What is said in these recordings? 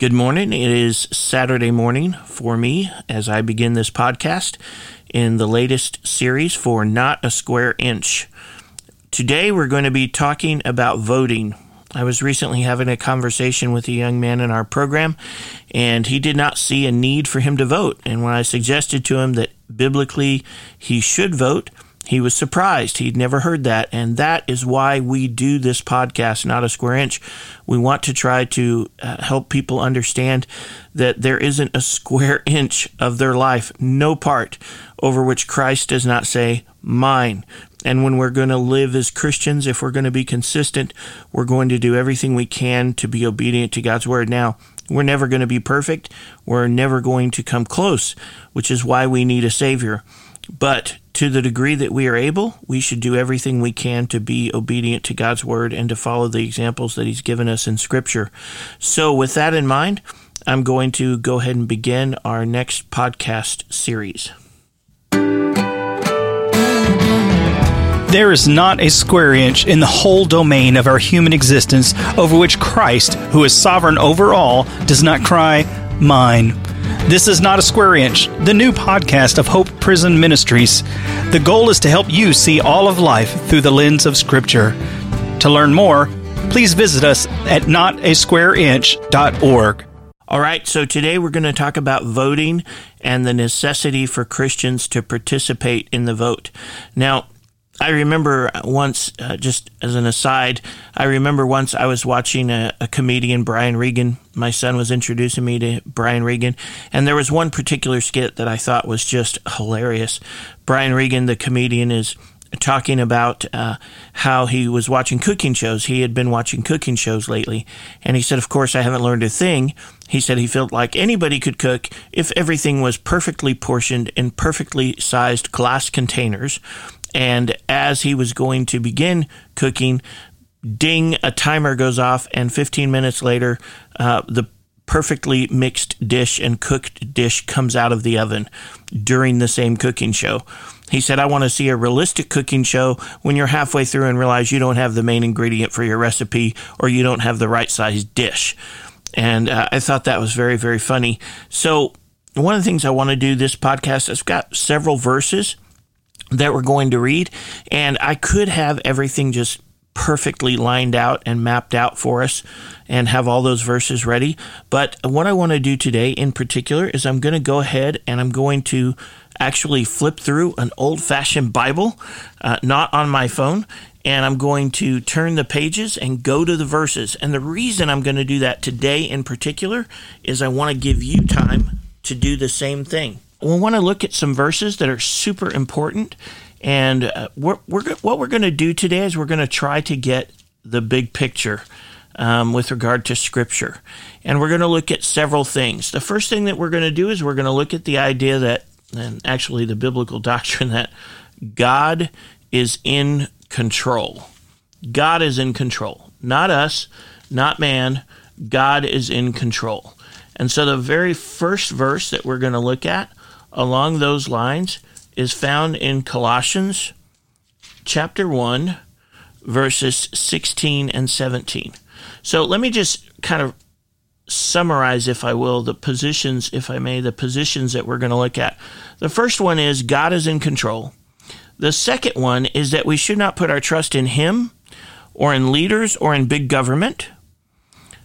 Good morning. It is Saturday morning for me as I begin this podcast in the latest series for Not a Square Inch. Today we're going to be talking about voting. I was recently having a conversation with a young man in our program, and he did not see a need for him to vote. And when I suggested to him that biblically he should vote, he was surprised. He'd never heard that. And that is why we do this podcast, Not a Square Inch. We want to try to uh, help people understand that there isn't a square inch of their life, no part over which Christ does not say, mine. And when we're going to live as Christians, if we're going to be consistent, we're going to do everything we can to be obedient to God's word. Now, we're never going to be perfect. We're never going to come close, which is why we need a Savior. But to the degree that we are able, we should do everything we can to be obedient to God's word and to follow the examples that He's given us in Scripture. So, with that in mind, I'm going to go ahead and begin our next podcast series. There is not a square inch in the whole domain of our human existence over which Christ, who is sovereign over all, does not cry, Mine. This is Not a Square Inch, the new podcast of Hope Prison Ministries. The goal is to help you see all of life through the lens of Scripture. To learn more, please visit us at notasquareinch.org. All right, so today we're going to talk about voting and the necessity for Christians to participate in the vote. Now, I remember once, uh, just as an aside, I remember once I was watching a, a, comedian, Brian Regan. My son was introducing me to Brian Regan, and there was one particular skit that I thought was just hilarious. Brian Regan, the comedian, is talking about uh, how he was watching cooking shows. He had been watching cooking shows lately, and he said, Of course, I haven't learned a thing. He said he felt like anybody could cook if everything was perfectly portioned in perfectly sized glass containers and as he was going to begin cooking, ding, a timer goes off, and 15 minutes later, uh, the perfectly mixed dish and cooked dish comes out of the oven during the same cooking show. He said, I want to see a realistic cooking show when you're halfway through and realize you don't have the main ingredient for your recipe or you don't have the right size dish. And uh, I thought that was very, very funny. So, one of the things I want to do this podcast, I've got several verses that we're going to read. And I could have everything just perfectly lined out and mapped out for us and have all those verses ready. But what I want to do today in particular is I'm going to go ahead and I'm going to actually flip through an old fashioned Bible, uh, not on my phone. And I'm going to turn the pages and go to the verses. And the reason I'm going to do that today in particular is I want to give you time to do the same thing we want to look at some verses that are super important. And uh, we're, we're, what we're going to do today is we're going to try to get the big picture um, with regard to Scripture. And we're going to look at several things. The first thing that we're going to do is we're going to look at the idea that, and actually the biblical doctrine, that God is in control. God is in control. Not us, not man. God is in control. And so the very first verse that we're going to look at along those lines is found in Colossians chapter 1, verses 16 and 17. So let me just kind of summarize, if I will, the positions, if I may, the positions that we're going to look at. The first one is God is in control. The second one is that we should not put our trust in Him or in leaders or in big government.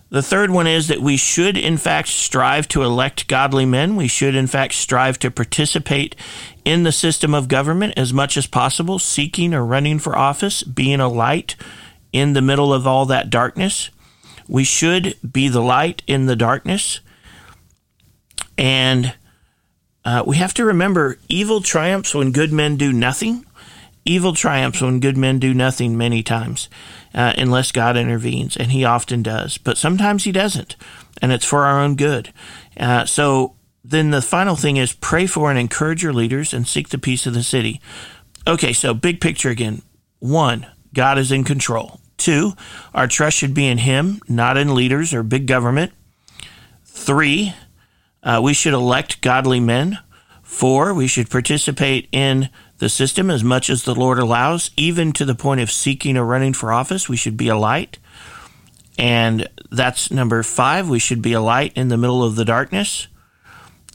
The third one is that we should, in fact, strive to elect godly men. We should, in fact, strive to participate in the system of government as much as possible, seeking or running for office, being a light in the middle of all that darkness. We should be the light in the darkness. And uh, we have to remember evil triumphs when good men do nothing. Evil triumphs when good men do nothing many times uh, unless God intervenes, and He often does. But sometimes He doesn't, and it's for our own good. Uh, so then the final thing is pray for and encourage your leaders and seek the peace of the city. Okay, so big picture again. One, God is in control. Two, our trust should be in Him, not in leaders or big government. Three, uh, we should elect godly men. Four, we should participate in the system as much as the Lord allows, even to the point of seeking or running for office. We should be a light. And that's number five. We should be a light in the middle of the darkness.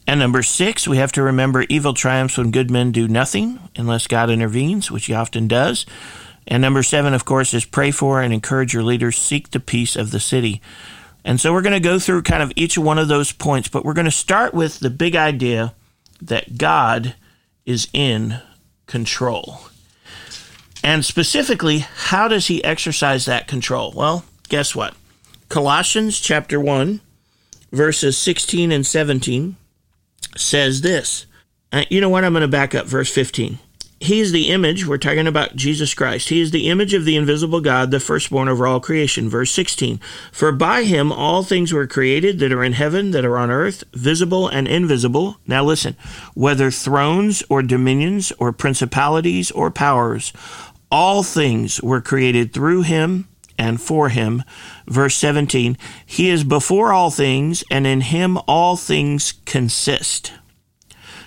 And number six, we have to remember evil triumphs when good men do nothing unless God intervenes, which he often does. And number seven, of course, is pray for and encourage your leaders, seek the peace of the city. And so we're going to go through kind of each one of those points, but we're going to start with the big idea that God is in control. And specifically, how does he exercise that control? Well, guess what? Colossians chapter 1, verses 16 and 17 says this. Uh, you know what? I'm going to back up verse 15. He is the image, we're talking about Jesus Christ. He is the image of the invisible God, the firstborn over all creation. Verse 16. For by him all things were created that are in heaven, that are on earth, visible and invisible. Now listen, whether thrones or dominions or principalities or powers, all things were created through him and for him. Verse 17, he is before all things, and in him all things consist.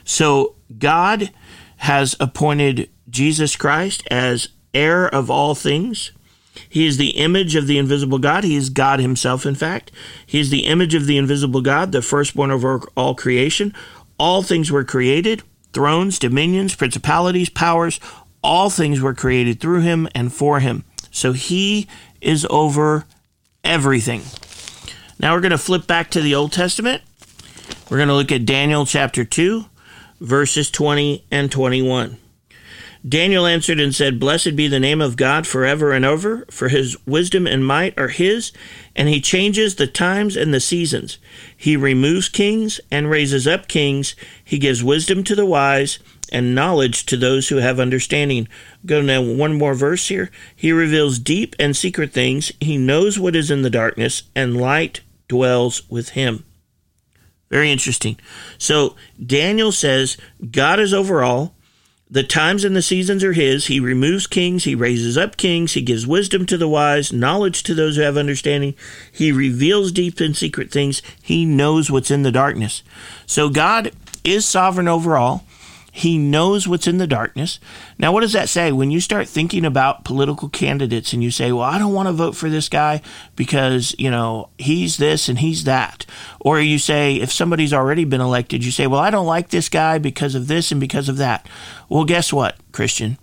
So God has appointed Jesus Christ as heir of all things. He is the image of the invisible God. He is God himself, in fact. He is the image of the invisible God, the firstborn over all creation. All things were created thrones, dominions, principalities, powers. All things were created through him and for him. So he is over everything. Now we're going to flip back to the Old Testament. We're going to look at Daniel chapter 2, verses 20 and 21. Daniel answered and said, Blessed be the name of God forever and ever, for his wisdom and might are his, and he changes the times and the seasons. He removes kings and raises up kings. He gives wisdom to the wise and knowledge to those who have understanding. Go now one more verse here. He reveals deep and secret things. He knows what is in the darkness, and light dwells with him. Very interesting. So Daniel says God is over all. The times and the seasons are his. He removes kings. He raises up kings. He gives wisdom to the wise, knowledge to those who have understanding. He reveals deep and secret things. He knows what's in the darkness. So God is sovereign over all. He knows what's in the darkness. Now, what does that say? When you start thinking about political candidates and you say, well, I don't want to vote for this guy because, you know, he's this and he's that. Or you say, if somebody's already been elected, you say, well, I don't like this guy because of this and because of that. Well, guess what, Christian?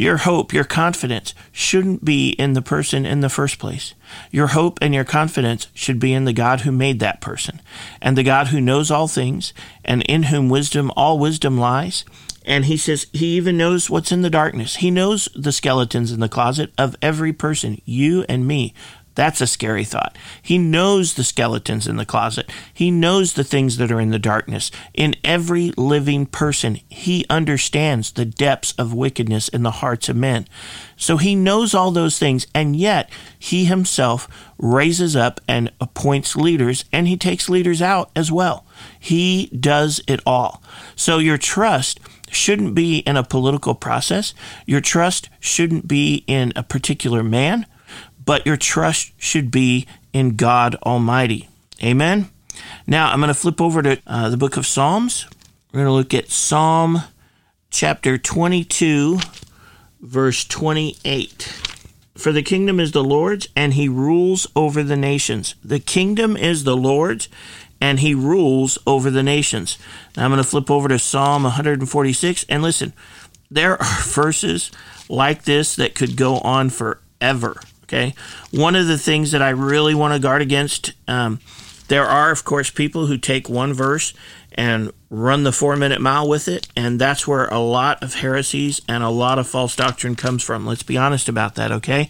Your hope, your confidence shouldn't be in the person in the first place. Your hope and your confidence should be in the God who made that person, and the God who knows all things, and in whom wisdom, all wisdom lies. And he says he even knows what's in the darkness. He knows the skeletons in the closet of every person, you and me. That's a scary thought. He knows the skeletons in the closet. He knows the things that are in the darkness. In every living person, he understands the depths of wickedness in the hearts of men. So he knows all those things, and yet he himself raises up and appoints leaders, and he takes leaders out as well. He does it all. So your trust shouldn't be in a political process. Your trust shouldn't be in a particular man but your trust should be in God Almighty. Amen. Now I'm going to flip over to uh, the book of Psalms. We're going to look at Psalm chapter 22, verse 28. For the kingdom is the Lord's, and he rules over the nations. The kingdom is the Lord's, and he rules over the nations. Now I'm going to flip over to Psalm 146, and listen, there are verses like this that could go on forever. Okay. One of the things that I really want to guard against, um, there are, of course, people who take one verse and run the four minute mile with it. And that's where a lot of heresies and a lot of false doctrine comes from. Let's be honest about that, okay?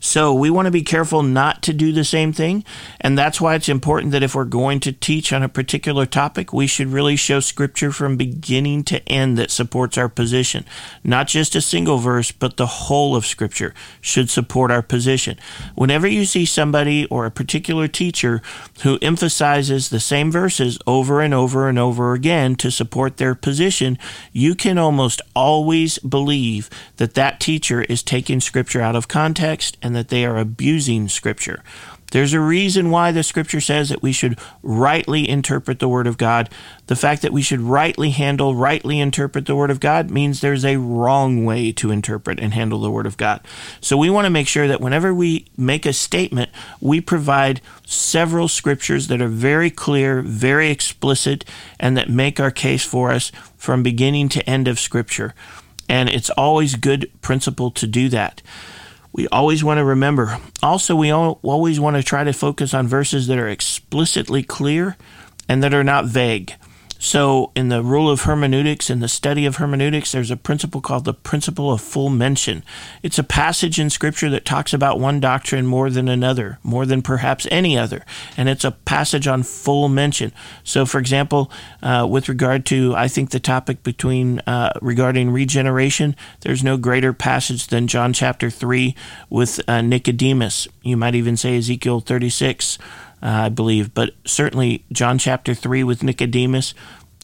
So we want to be careful not to do the same thing. And that's why it's important that if we're going to teach on a particular topic, we should really show scripture from beginning to end that supports our position. Not just a single verse, but the whole of scripture should support our position. Whenever you see somebody or a particular teacher who emphasizes the same verses over and over and over again, to support their position, you can almost always believe that that teacher is taking scripture out of context and that they are abusing scripture. There's a reason why the scripture says that we should rightly interpret the word of God. The fact that we should rightly handle, rightly interpret the word of God means there's a wrong way to interpret and handle the word of God. So we want to make sure that whenever we make a statement, we provide several scriptures that are very clear, very explicit, and that make our case for us from beginning to end of scripture. And it's always good principle to do that we always want to remember. Also, we always want to try to focus on verses that are explicitly clear and that are not vague. So, in the rule of hermeneutics, in the study of hermeneutics, there's a principle called the principle of full mention. It's a passage in Scripture that talks about one doctrine more than another, more than perhaps any other. And it's a passage on full mention. So, for example, uh, with regard to, I think, the topic between uh, regarding regeneration, there's no greater passage than John chapter 3 with uh, Nicodemus. You might even say Ezekiel 36 uh, Uh, I believe. But certainly, John chapter 3 with Nicodemus,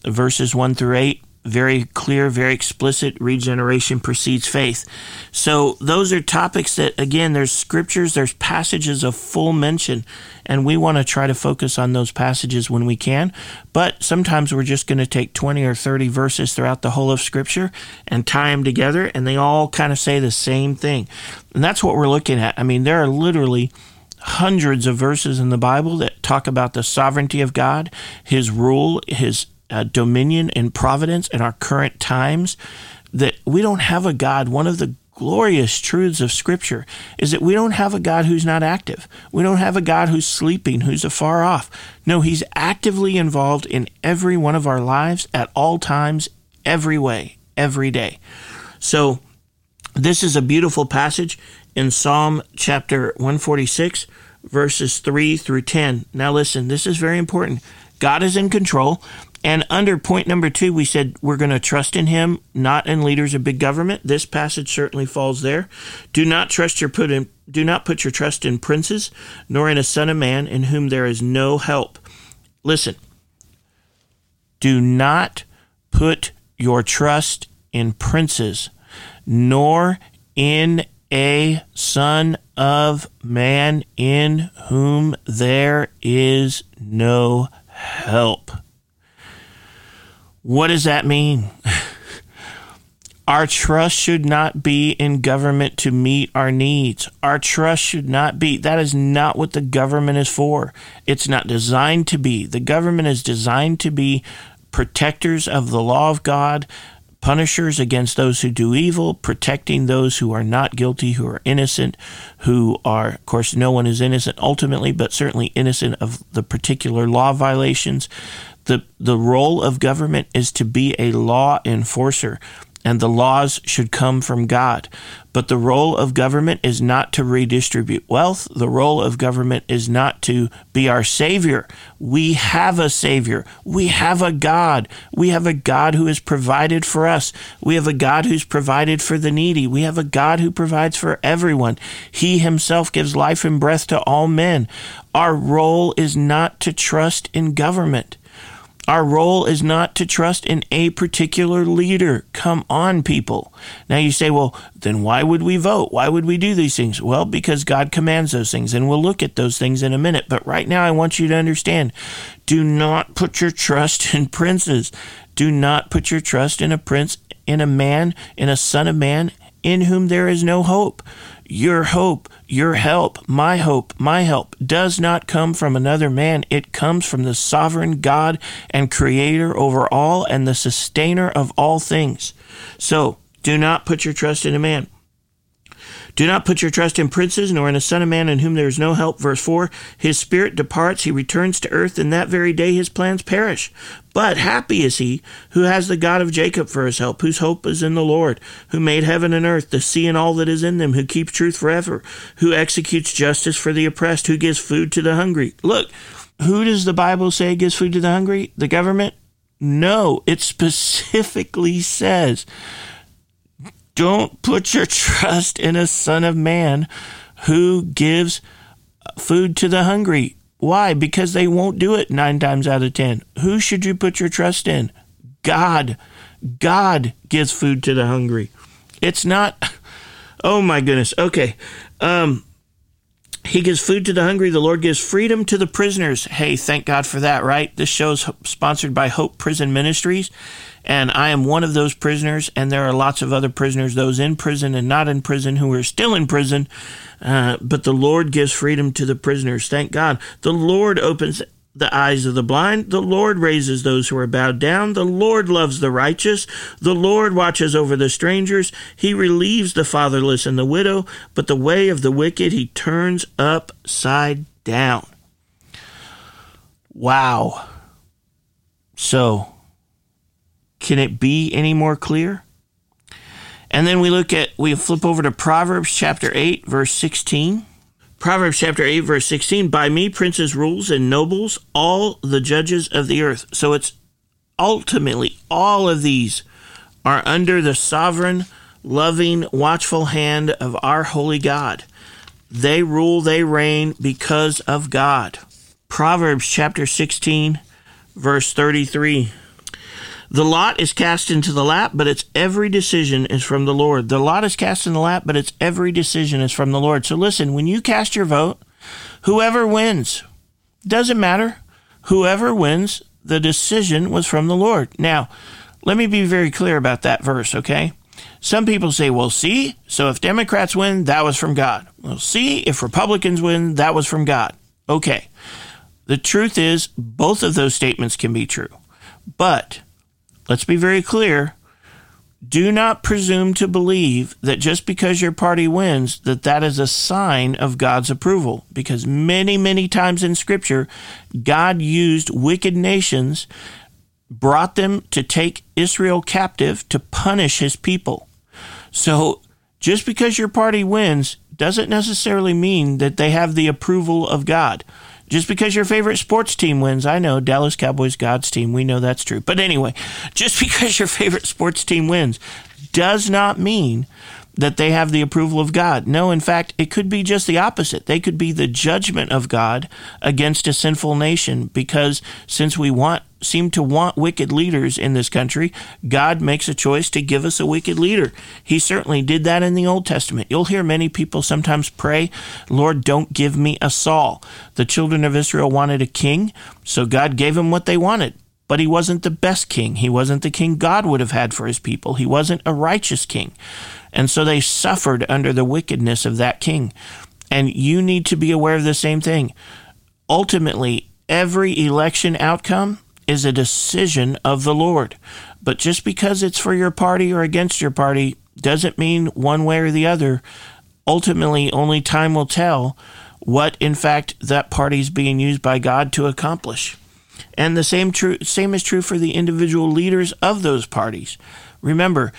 verses 1 through 8, very clear, very explicit. Regeneration precedes faith. So, those are topics that, again, there's scriptures, there's passages of full mention, and we want to try to focus on those passages when we can. But sometimes we're just going to take 20 or 30 verses throughout the whole of Scripture and tie them together, and they all kind of say the same thing. And that's what we're looking at. I mean, there are literally hundreds of verses in the Bible that talk about the sovereignty of God, His rule, His uh, dominion and providence in our current times. That we don't have a God. One of the glorious truths of Scripture is that we don't have a God who's not active. We don't have a God who's sleeping, who's afar off. No, He's actively involved in every one of our lives at all times, every way, every day. So, this is a beautiful passage in Psalm chapter 146, verses 3 through 10. Now, listen, this is very important. God is in control. And under point number two, we said we're going to trust in Him, not in leaders of big government. This passage certainly falls there. Do not trust your put in, do not put your trust in princes, nor in a son of man in whom there is no help. Listen, do not put your trust in princes, nor in a son of man in whom there is no help. What does that mean? Our trust should not be in government to meet our needs. Our trust should not be. That is not what the government is for. It's not designed to be. The government is designed to be protectors of the law of God, punishers against those who do evil, protecting those who are not guilty, who are innocent, who are, of course, no one is innocent ultimately, but certainly innocent of the particular law violations. The, the role of government is to be a law enforcer, and the laws should come from God. But the role of government is not to redistribute wealth. The role of government is not to be our Savior. We have a Savior. We have a God. We have a God who has provided for us. We have a God who's provided for the needy. We have a God who provides for everyone. He Himself gives life and breath to all men. Our role is not to trust in government. Our role is not to trust in a particular leader. Come on, people. Now you say, well, then why would we vote? Why would we do these things? Well, because God commands those things, and we'll look at those things in a minute. But right now, I want you to understand do not put your trust in princes. Do not put your trust in a prince, in a man, in a son of man, in whom there is no hope. Your hope, your help, my hope, my help does not come from another man. It comes from the sovereign God and creator over all and the sustainer of all things. So do not put your trust in a man. Do not put your trust in princes, nor in a son of man in whom there is no help. Verse 4 His spirit departs, he returns to earth, and that very day his plans perish. But happy is he who has the God of Jacob for his help, whose hope is in the Lord, who made heaven and earth, the sea and all that is in them, who keeps truth forever, who executes justice for the oppressed, who gives food to the hungry. Look, who does the Bible say gives food to the hungry? The government? No, it specifically says don't put your trust in a son of man who gives food to the hungry. Why? Because they won't do it nine times out of ten. Who should you put your trust in? God. God gives food to the hungry. It's not. Oh my goodness. Okay. Um, He gives food to the hungry. The Lord gives freedom to the prisoners. Hey, thank God for that, right? This show is sponsored by Hope Prison Ministries, and I am one of those prisoners. And there are lots of other prisoners, those in prison and not in prison, who are still in prison. Uh, but the Lord gives freedom to the prisoners. Thank God. The Lord opens the eyes of the blind. The Lord raises those who are bowed down. The Lord loves the righteous. The Lord watches over the strangers. He relieves the fatherless and the widow, but the way of the wicked he turns upside down. Wow. So, can it be any more clear? And then we look at, we flip over to Proverbs chapter 8, verse 16. Proverbs chapter 8, verse 16 By me, princes, rules, and nobles, all the judges of the earth. So it's ultimately all of these are under the sovereign, loving, watchful hand of our holy God. They rule, they reign because of God. Proverbs chapter 16, verse 33. The lot is cast into the lap, but its every decision is from the Lord. The lot is cast in the lap, but its every decision is from the Lord. So listen, when you cast your vote, whoever wins, doesn't matter. Whoever wins, the decision was from the Lord. Now, let me be very clear about that verse, okay? Some people say, well, see, so if Democrats win, that was from God. Well, see, if Republicans win, that was from God. Okay. The truth is, both of those statements can be true. But let's be very clear. Do not presume to believe that just because your party wins that that is a sign of God's approval. Because many many times in scripture God used wicked nations brought them to take Israel captive to punish his people. So just because your party wins doesn't necessarily mean that they have the approval of God just because your favorite sports team wins, I know Dallas Cowboys, God's team, we know that's true. But anyway, just because your favorite sports team wins does not mean that they have the approval of God. No, in fact, it could be just the opposite. They could be the judgment of God against a sinful nation because since we want seem to want wicked leaders in this country, God makes a choice to give us a wicked leader. He certainly did that in the Old Testament. You'll hear many people sometimes pray, Lord, don't give me a Saul. The children of Israel wanted a king, so God gave them what they wanted. But he wasn't the best king. He wasn't the king God would have had for his people. He wasn't a righteous king. And so they suffered under the wickedness of that king. And you need to be aware of the same thing. Ultimately, every election outcome is a decision of the Lord. But just because it's for your party or against your party doesn't mean one way or the other. Ultimately, only time will tell what, in fact, that party is being used by God to accomplish. And the same true same is true for the individual leaders of those parties. Remember,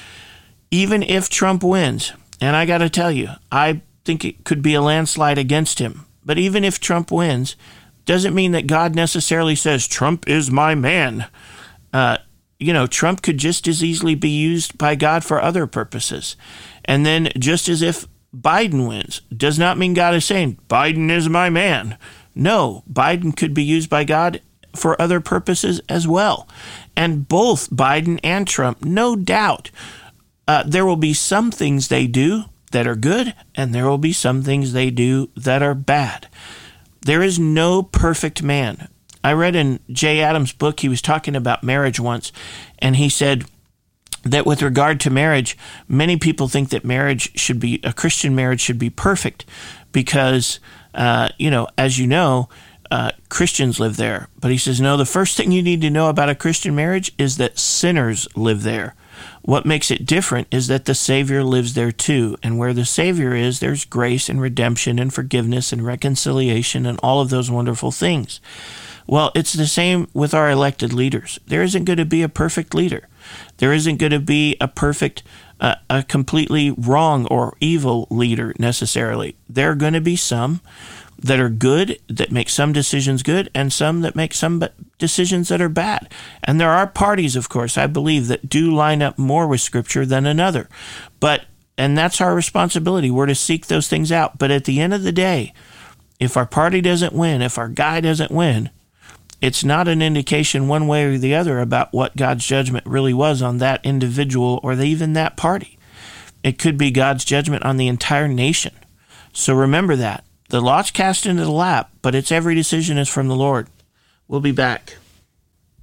even if Trump wins, and I got to tell you, I think it could be a landslide against him. But even if Trump wins, doesn't mean that God necessarily says, Trump is my man. Uh, you know, Trump could just as easily be used by God for other purposes. And then, just as if Biden wins, does not mean God is saying, Biden is my man. No, Biden could be used by God for other purposes as well. And both Biden and Trump, no doubt, uh, there will be some things they do that are good, and there will be some things they do that are bad. There is no perfect man. I read in Jay Adams' book, he was talking about marriage once, and he said that with regard to marriage, many people think that marriage should be, a Christian marriage should be perfect because, uh, you know, as you know, uh, Christians live there. But he says, no, the first thing you need to know about a Christian marriage is that sinners live there. What makes it different is that the Savior lives there too. And where the Savior is, there's grace and redemption and forgiveness and reconciliation and all of those wonderful things. Well, it's the same with our elected leaders. There isn't going to be a perfect leader. There isn't going to be a perfect, uh, a completely wrong or evil leader necessarily. There are going to be some that are good, that make some decisions good, and some that make some decisions that are bad. And there are parties, of course, I believe, that do line up more with Scripture than another. But, and that's our responsibility. We're to seek those things out. But at the end of the day, if our party doesn't win, if our guy doesn't win, it's not an indication one way or the other about what God's judgment really was on that individual or even that party. It could be God's judgment on the entire nation. So remember that. The lot's cast into the lap, but its every decision is from the Lord. We'll be back.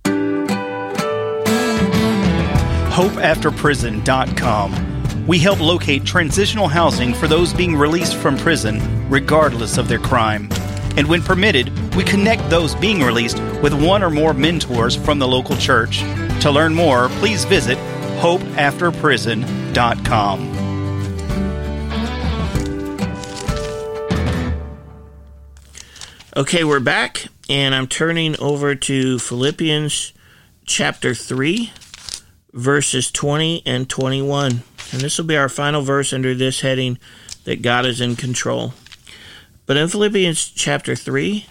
HopeAfterPrison.com. We help locate transitional housing for those being released from prison, regardless of their crime. And when permitted, we connect those being released with one or more mentors from the local church. To learn more, please visit hopeafterprison.com. Okay, we're back, and I'm turning over to Philippians chapter 3, verses 20 and 21. And this will be our final verse under this heading that God is in control. But in Philippians chapter 3,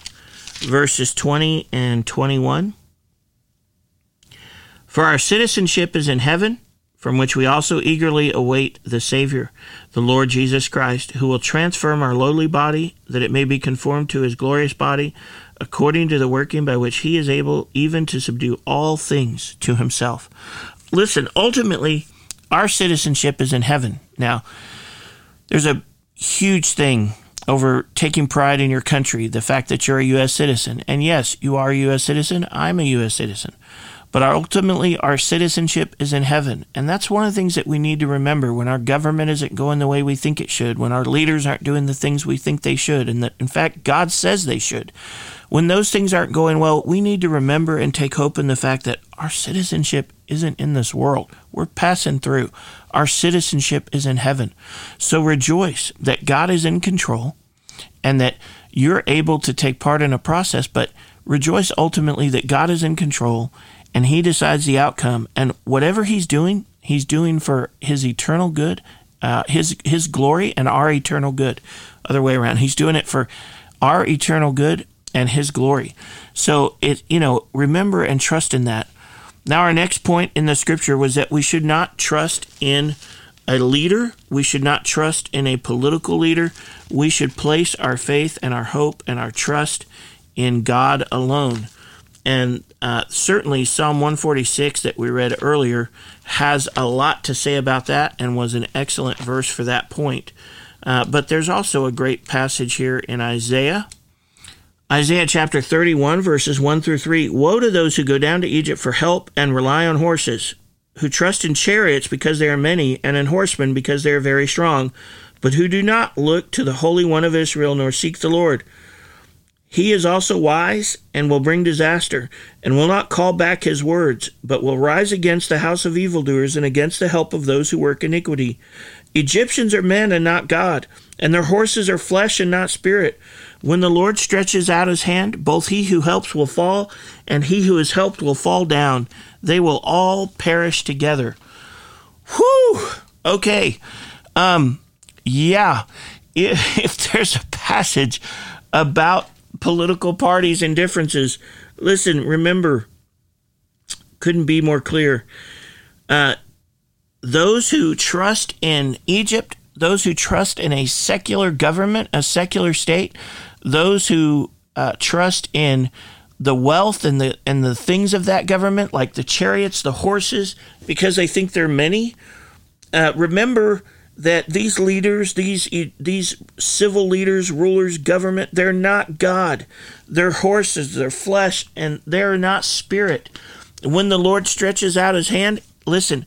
verses 20 and 21, for our citizenship is in heaven, from which we also eagerly await the Savior, the Lord Jesus Christ, who will transform our lowly body, that it may be conformed to his glorious body, according to the working by which he is able even to subdue all things to himself. Listen, ultimately, our citizenship is in heaven. Now, there's a huge thing over taking pride in your country, the fact that you're a U.S. citizen. And yes, you are a U.S. citizen. I'm a U.S. citizen. But our, ultimately, our citizenship is in heaven. And that's one of the things that we need to remember when our government isn't going the way we think it should, when our leaders aren't doing the things we think they should, and that, in fact, God says they should. When those things aren't going well, we need to remember and take hope in the fact that our citizenship isn't in this world. We're passing through. Our citizenship is in heaven. So rejoice that God is in control and that you're able to take part in a process, but rejoice ultimately that God is in control and he decides the outcome. And whatever he's doing, he's doing for his eternal good, uh, his his glory, and our eternal good. Other way around, he's doing it for our eternal good and his glory. So it you know remember and trust in that. Now our next point in the scripture was that we should not trust in a leader. We should not trust in a political leader. We should place our faith and our hope and our trust in God alone. And uh, certainly, Psalm 146 that we read earlier has a lot to say about that and was an excellent verse for that point. Uh, but there's also a great passage here in Isaiah. Isaiah chapter 31, verses 1 through 3 Woe to those who go down to Egypt for help and rely on horses, who trust in chariots because they are many, and in horsemen because they are very strong, but who do not look to the Holy One of Israel nor seek the Lord. He is also wise and will bring disaster, and will not call back his words, but will rise against the house of evildoers and against the help of those who work iniquity. Egyptians are men and not God, and their horses are flesh and not spirit. When the Lord stretches out his hand, both he who helps will fall, and he who is helped will fall down. They will all perish together. Whew! Okay. Um, yeah. If, if there's a passage about political parties and differences. Listen, remember, couldn't be more clear. Uh, those who trust in Egypt, those who trust in a secular government, a secular state, those who uh, trust in the wealth and the and the things of that government, like the chariots, the horses, because they think they're many. Uh, remember that these leaders, these these civil leaders, rulers, government, they're not God. They're horses, they're flesh, and they're not spirit. When the Lord stretches out His hand, listen,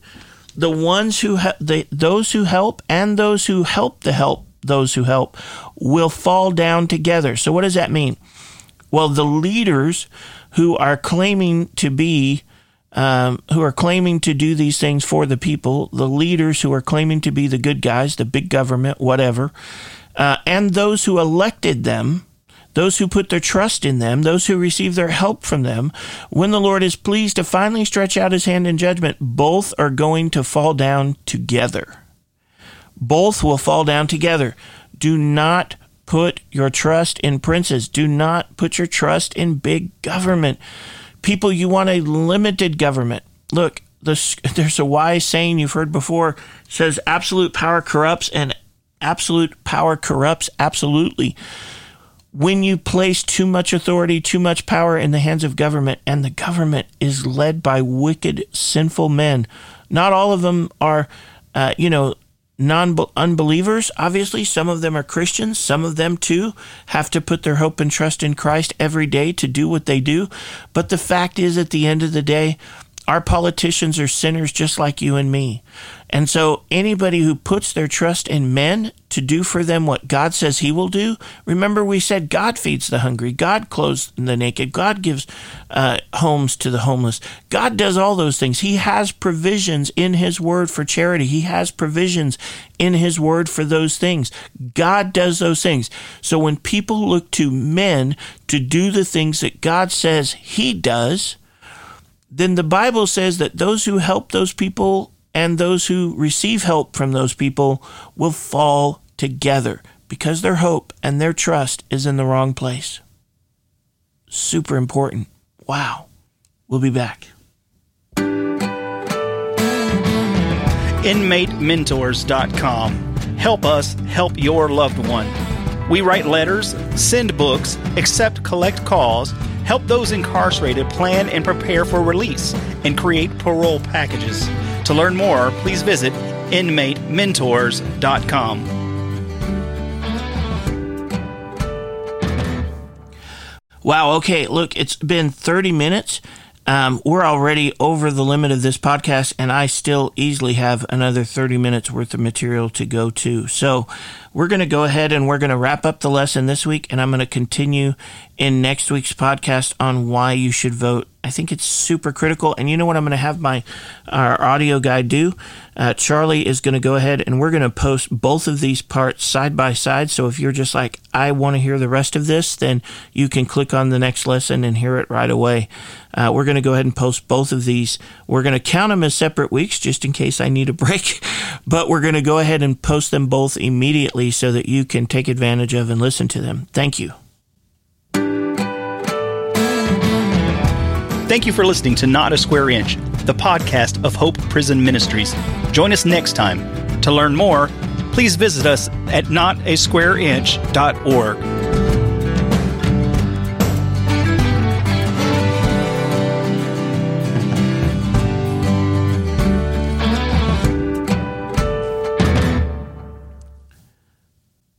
the ones who ha- those who help and those who help the help those who help will fall down together. So what does that mean? Well, the leaders who are claiming to be um, who are claiming to do these things for the people, the leaders who are claiming to be the good guys, the big government, whatever, uh, and those who elected them, those who put their trust in them, those who receive their help from them, when the Lord is pleased to finally stretch out his hand in judgment, both are going to fall down together. Both will fall down together. Do not put your trust in princes. Do not put your trust in big government. People, you want a limited government. Look, this, there's a wise saying you've heard before says absolute power corrupts and absolute power corrupts absolutely. When you place too much authority, too much power in the hands of government, and the government is led by wicked, sinful men, not all of them are, uh, you know, non unbelievers. Obviously, some of them are Christians. Some of them too have to put their hope and trust in Christ every day to do what they do. But the fact is, at the end of the day, our politicians are sinners just like you and me. And so, anybody who puts their trust in men to do for them what God says He will do, remember we said God feeds the hungry, God clothes the naked, God gives uh, homes to the homeless. God does all those things. He has provisions in His Word for charity, He has provisions in His Word for those things. God does those things. So, when people look to men to do the things that God says He does, then the Bible says that those who help those people and those who receive help from those people will fall together because their hope and their trust is in the wrong place. Super important. Wow. We'll be back. InmateMentors.com. Help us help your loved one. We write letters, send books, accept collect calls help those incarcerated plan and prepare for release, and create parole packages. To learn more, please visit inmatementors.com. Wow, okay, look, it's been 30 minutes. Um, we're already over the limit of this podcast, and I still easily have another 30 minutes worth of material to go to. So, we're going to go ahead and we're going to wrap up the lesson this week, and I'm going to continue in next week's podcast on why you should vote. I think it's super critical. And you know what I'm going to have my our audio guy do? Uh, Charlie is going to go ahead and we're going to post both of these parts side by side. So if you're just like, I want to hear the rest of this, then you can click on the next lesson and hear it right away. Uh, we're going to go ahead and post both of these. We're going to count them as separate weeks just in case I need a break, but we're going to go ahead and post them both immediately so that you can take advantage of and listen to them. Thank you. Thank you for listening to Not a Square Inch, the podcast of Hope Prison Ministries. Join us next time. To learn more, please visit us at notasquareinch.org.